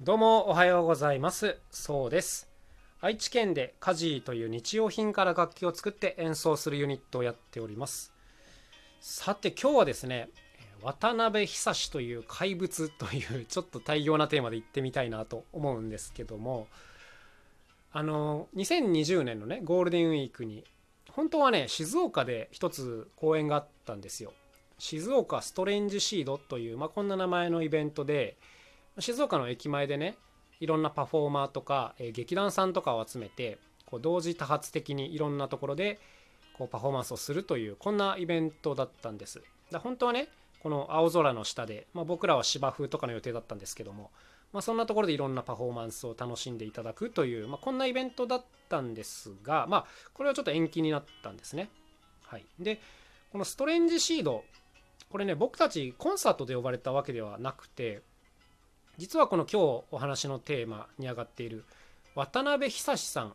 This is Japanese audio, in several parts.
どうもおはようございます。そうです。愛知県でカジーという日用品から楽器を作って演奏するユニットをやっております。さて今日はですね渡辺久志という怪物というちょっと大量なテーマで言ってみたいなと思うんですけどもあの2020年のねゴールデンウィークに本当はね静岡で一つ公演があったんですよ。静岡ストレンジシードという、まあ、こんな名前のイベントで静岡の駅前でねいろんなパフォーマーとか、えー、劇団さんとかを集めてこう同時多発的にいろんなところでこうパフォーマンスをするというこんなイベントだったんです。だ本当はねこの青空の下で、まあ、僕らは芝生とかの予定だったんですけども、まあ、そんなところでいろんなパフォーマンスを楽しんでいただくという、まあ、こんなイベントだったんですが、まあ、これはちょっと延期になったんですね。はい、でこのストレンジシードこれね僕たちコンサートで呼ばれたわけではなくて実はこの今日お話のテーマに上がっている渡辺久志さん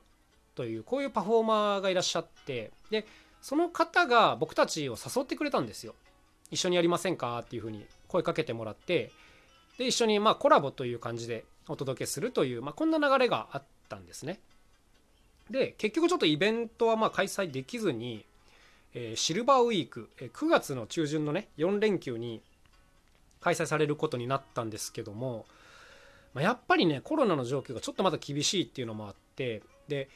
というこういうパフォーマーがいらっしゃってでその方が僕たちを誘ってくれたんですよ。一緒にやりませんか？っていうふうに声かけてもらってで一緒にまあコラボという感じでお届けするという、まあ、こんな流れがあったんですね。で結局ちょっとイベントはまあ開催できずに、えー、シルバーウィーク、えー、9月の中旬のね4連休に開催されることになったんですけども、まあ、やっぱりねコロナの状況がちょっとまだ厳しいっていうのもあってで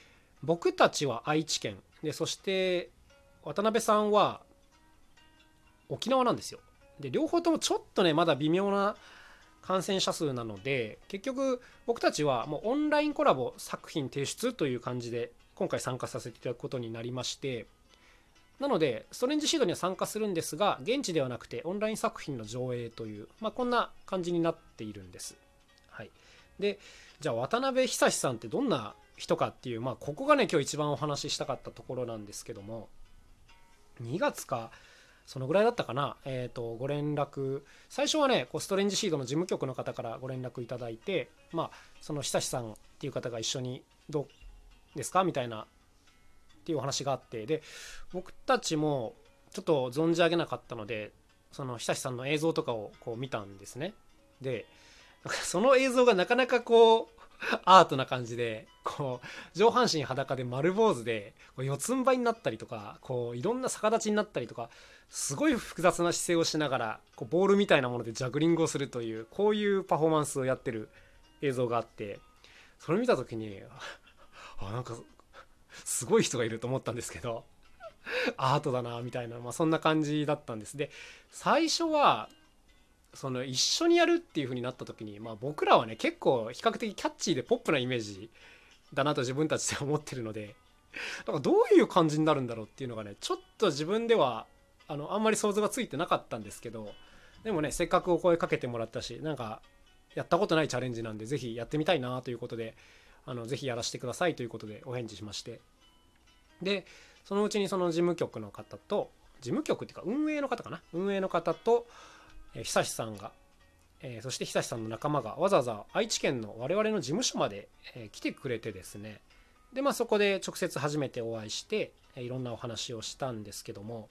僕たちは愛知県でそして渡辺さんは沖縄なんですよ。で両方ともちょっとねまだ微妙な感染者数なので結局僕たちはもうオンラインコラボ作品提出という感じで今回参加させていただくことになりましてなので、ストレンジシードには参加するんですが、現地ではなくてオンライン作品の上映という、まあ、こんな感じになっているんです。はい。で、じゃあ渡辺久志さんってどんな人かっていう、まあ、ここがね、今日一番お話ししたかったところなんですけども、2月か、そのぐらいだったかな、えっ、ー、と、ご連絡、最初はね、こうストレンジシードの事務局の方からご連絡いただいて、まあ、その久志さんっていう方が一緒にどうですか？みたいなっていうお話があってで僕たちもちょっと存じ上げなかったのでその久志さんの映像とかをこう見たんですね。でその映像がなかなかこうアートな感じでこう上半身裸で丸坊主でこう四つん這いになったりとかこういろんな逆立ちになったりとかすごい複雑な姿勢をしながらこうボールみたいなものでジャグリングをするというこういうパフォーマンスをやってる映像があってそれ見た時にあなんかすごい人がいると思ったんですけど アートだなみたいな、まあ、そんな感じだったんです。で最初はその一緒にやるっていう風になった時に、まあ、僕らはね結構比較的キャッチーでポップなイメージだなと自分たちで思ってるのでだからどういう感じになるんだろうっていうのがねちょっと自分ではあのあんまり想像がついてなかったんですけどでもねせっかくお声かけてもらったしなんかやったことないチャレンジなんで是非やってみたいなということであのぜひやらせてくださいということでお返事しまして。でそのうちにその事務局の方と事務局っていうか運営の方かな？運営の方と、えー、久志さんが、えー、そして久志さんの仲間がわざわざ愛知県の我々の事務所まで、えー、来てくれてですねでまあそこで直接初めてお会いして、えー、いろんなお話をしたんですけども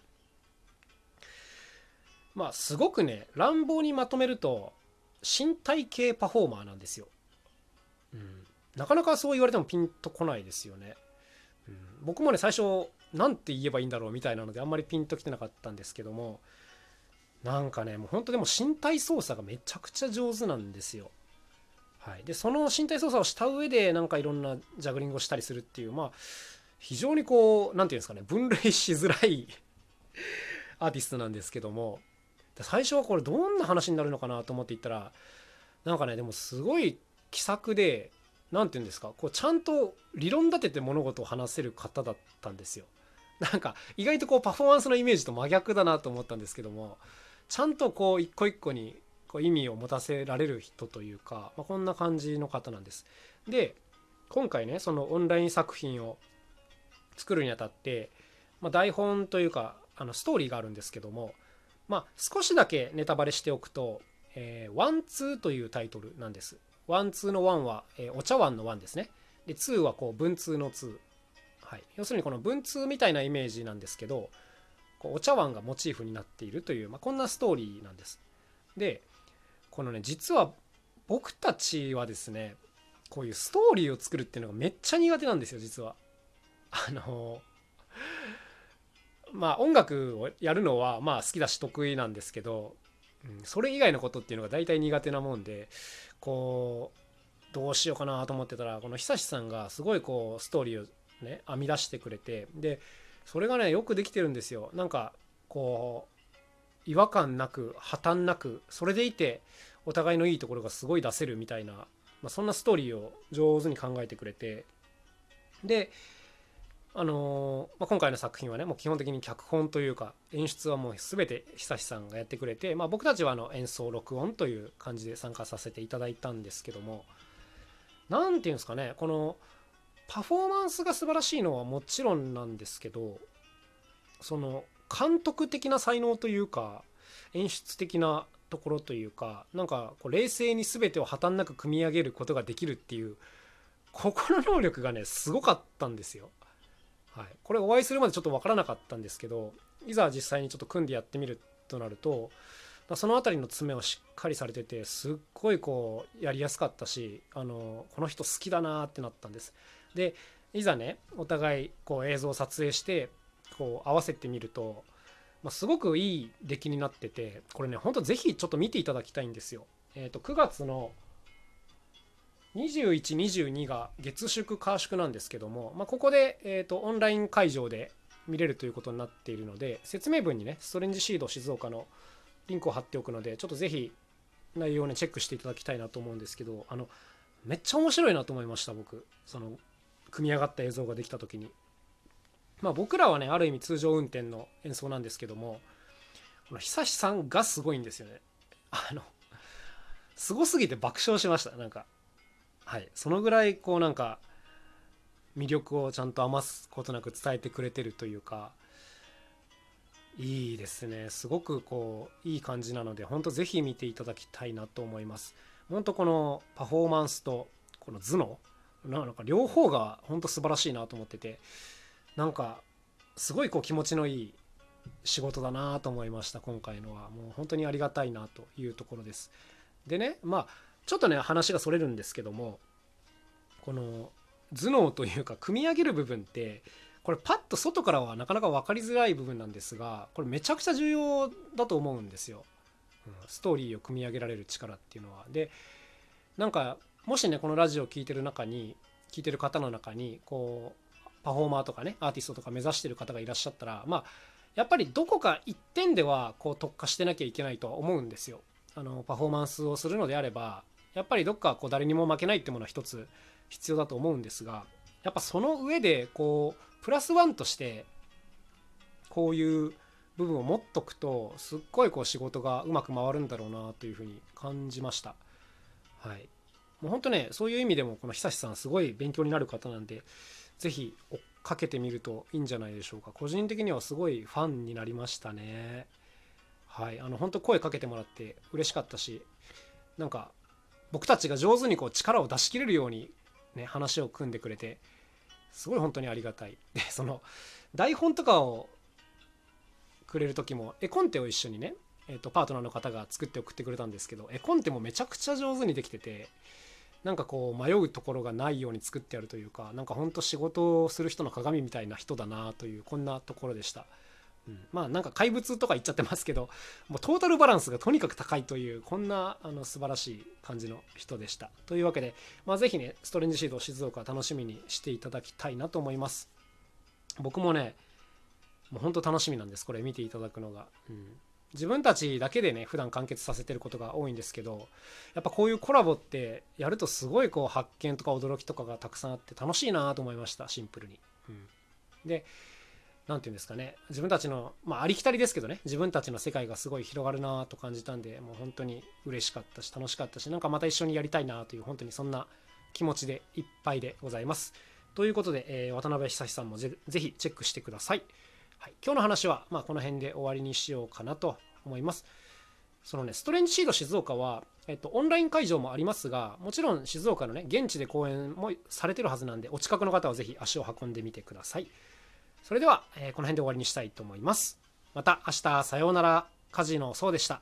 まあすごくね乱暴にまとめると身体系パフォーマーなんですよ。うん、なかなかそう言われてもピンとこないですよね。僕もね最初何て言えばいいんだろうみたいなのであんまりピンときてなかったんですけどもなんかねもう本当でも身体操作がめちゃくちゃ上手なんですよ。はい、でその身体操作をした上でなんかいろんなジャグリングをしたりするっていうまあ非常にこう何て言うんですかね分類しづらい アーティストなんですけども最初はこれどんな話になるのかなと思っていったらなんかねでもすごい気さくで何て言うんですか？こうちゃんと理論立てて物事を話せる方だったんですよ。なんか意外とこうパフォーマンスのイメージと真逆だなと思ったんですけどもちゃんとこう一個一個にこう意味を持たせられる人というか、まあ、こんな感じの方なんです。で今回ねそのオンライン作品を作るにあたって、まあ、台本というかあのストーリーがあるんですけども、まあ、少しだけネタバレしておくと「、ワンツー」というタイトルなんです。ワンツーのワンは、えー、お茶碗のワンですね。で、ツーはこう文通のツー。はい。要するにこの文通みたいなイメージなんですけど、こうお茶碗がモチーフになっているという、まあ、こんなストーリーなんです。で、このね、実は僕たちはですねこういうストーリーを作るっていうのがめっちゃ苦手なんですよ実は。あのまあ音楽をやるのはまあ好きだし得意なんですけど、うん、それ以外のことっていうのが大体苦手なもんでこうどうしようかなと思ってたらこの久志さんがすごいこうストーリーをね編み出してくれてでそれがねよくできてるんですよ。なんかこう違和感なく破綻なくそれでいてお互いのいいところがすごい出せるみたいな、まあ、そんなストーリーを上手に考えてくれて。であの、まあ、今回の作品はねもう基本的に脚本というか演出はもう全て久志さんがやってくれて、まあ、僕たちはあの演奏録音という感じで参加させていただいたんですけども何て言うんですかねこのパフォーマンスが素晴らしいのはもちろんなんですけどその監督的な才能というか演出的なところというかなんかこう冷静に全てを破綻なく組み上げることができるっていうここの能力がねすごかったんですよ。はい、これお会いするまでちょっと分からなかったんですけどいざ実際にちょっと組んでやってみるとなるとその辺りの詰めをしっかりされててすっごいこうやりやすかったしあのこの人好きだなってなったんです。でいざねお互いこう映像を撮影してこう合わせてみると、まあ、すごくいい出来になっててこれねほんとぜひちょっと見ていただきたいんですよ。えー、と9月の2122が月祝火祝なんですけども、まあ、ここで、えー、とオンライン会場で見れるということになっているので説明文にねストレンジシード静岡のリンクを貼っておくのでちょっとぜひ内容をねチェックしていただきたいなと思うんですけどあのめっちゃ面白いなと思いました僕。その組み上がった映像ができた時に。まあ僕らはねある意味通常運転の演奏なんですけどもこの久志さんがすごいんですよね。あのすごすぎて爆笑しました。なんかはい。そのぐらいこうなんか魅力をちゃんと余すことなく伝えてくれてるというかいいですね。すごくこういい感じなので本当ぜひ見ていただきたいなと思います。本当このパフォーマンスとこの頭脳なんか両方が本当素晴らしいなと思っててなんかすごいこう気持ちのいい仕事だなと思いました今回のは。もう本当にありがたいなというところです。でねまあちょっとね話がそれるんですけどもこの頭脳というか組み上げる部分ってこれパッと外からはなかなか分かりづらい部分なんですがこれめちゃくちゃ重要だと思うんですよ、うん、ストーリーを組み上げられる力っていうのはでなんかもしねこのラジオを聴いてる中に聞いてる方の中にこうパフォーマーとかねアーティストとか目指してる方がいらっしゃったらまあやっぱりどこか一点ではこう特化してなきゃいけないとは思うんですよ。あのパフォーマンスをするのであればやっぱりどっかこう誰にも負けないってものは一つ必要だと思うんですがやっぱその上でこうプラスワンとしてこういう部分を持っとくとすっごいこう仕事がうまく回るんだろうなというふうに感じました。はい、もう本当ねそういう意味でもこの久志さんすごい勉強になる方なんで是非追っかけてみるといいんじゃないでしょうか。個人的にはすごいファンになりましたね。はい。あの本当声かけてもらって嬉しかったしなんか僕たちが上手にこう力を出し切れるようにね話を組んでくれてすごい本当にありがたい。でその台本とかをくれる時も絵コンテを一緒にねえーと、パートナーの方が作って送ってくれたんですけど絵コンテもめちゃくちゃ上手にできててなんかこう迷うところがないように作ってあるというかなんかほんと仕事をする人の鏡みたいな人だなというこんなところでした、うん、まあなんか怪物とか言っちゃってますけどもうトータルバランスがとにかく高いというこんなあの素晴らしい感じの人でした。というわけで、まあ、是非ねストレンジシード静岡楽しみにしていただきたいなと思います。僕もねもうほんと楽しみなんですこれ見ていただくのが、うん。自分たちだけでね普段完結させてることが多いんですけどやっぱこういうコラボってやるとすごいこう発見とか驚きとかがたくさんあって楽しいなと思いましたシンプルに。うん、で何て言うんですかね自分たちのまあありきたりですけどね自分たちの世界がすごい広がるなと感じたんでもう本当に嬉しかったし楽しかったしなんかまた一緒にやりたいなという本当にそんな気持ちでいっぱいでございます。ということで、えー、渡辺久さんもぜひチェックしてください。はい、今日の話は、まあ、この辺で終わりにしようかなと思います。そのね、ストレンジシード静岡は、えっと、オンライン会場もありますが、もちろん静岡のね、現地で講演もされてるはずなんで、お近くの方はぜひ足を運んでみてください。それでは、えー、この辺で終わりにしたいと思います。また明日、さようなら。カジノそうでした。